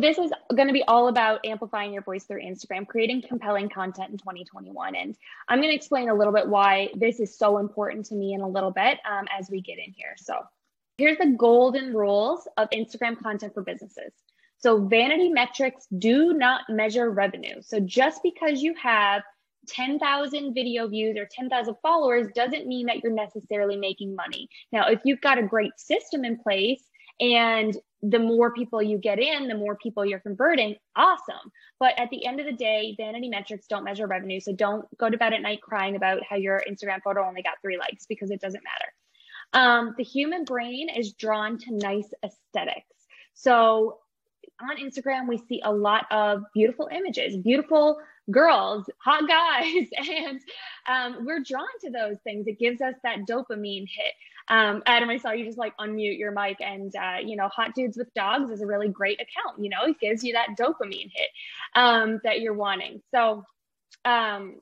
this is going to be all about amplifying your voice through Instagram, creating compelling content in 2021. And I'm going to explain a little bit why this is so important to me in a little bit um, as we get in here. So, here's the golden rules of Instagram content for businesses. So, vanity metrics do not measure revenue. So, just because you have 10,000 video views or 10,000 followers doesn't mean that you're necessarily making money. Now, if you've got a great system in place and the more people you get in, the more people you're converting. Awesome. But at the end of the day, vanity metrics don't measure revenue. So don't go to bed at night crying about how your Instagram photo only got three likes because it doesn't matter. Um, the human brain is drawn to nice aesthetics. So on Instagram, we see a lot of beautiful images, beautiful girls, hot guys, and um, we're drawn to those things. It gives us that dopamine hit. Um, Adam, I saw you just like unmute your mic, and uh, you know, Hot Dudes with Dogs is a really great account. You know, it gives you that dopamine hit um, that you're wanting. So, um,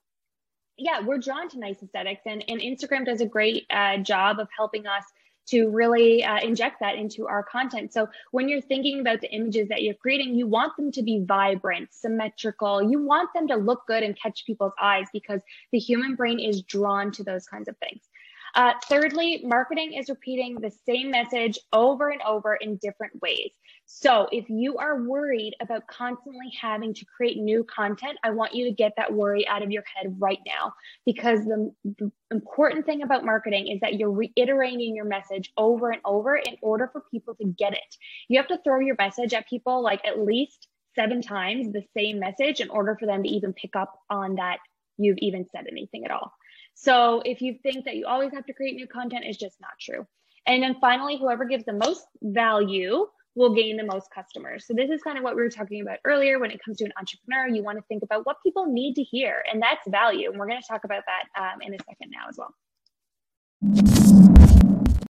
yeah, we're drawn to nice aesthetics, and, and Instagram does a great uh, job of helping us to really uh, inject that into our content. So when you're thinking about the images that you're creating, you want them to be vibrant, symmetrical. You want them to look good and catch people's eyes because the human brain is drawn to those kinds of things. Uh, thirdly, marketing is repeating the same message over and over in different ways. So if you are worried about constantly having to create new content, I want you to get that worry out of your head right now because the, the important thing about marketing is that you're reiterating your message over and over in order for people to get it. You have to throw your message at people like at least seven times the same message in order for them to even pick up on that you've even said anything at all. So if you think that you always have to create new content, it's just not true. And then finally, whoever gives the most value will gain the most customers. So this is kind of what we were talking about earlier. When it comes to an entrepreneur, you want to think about what people need to hear, and that's value. And we're going to talk about that um, in a second now as well.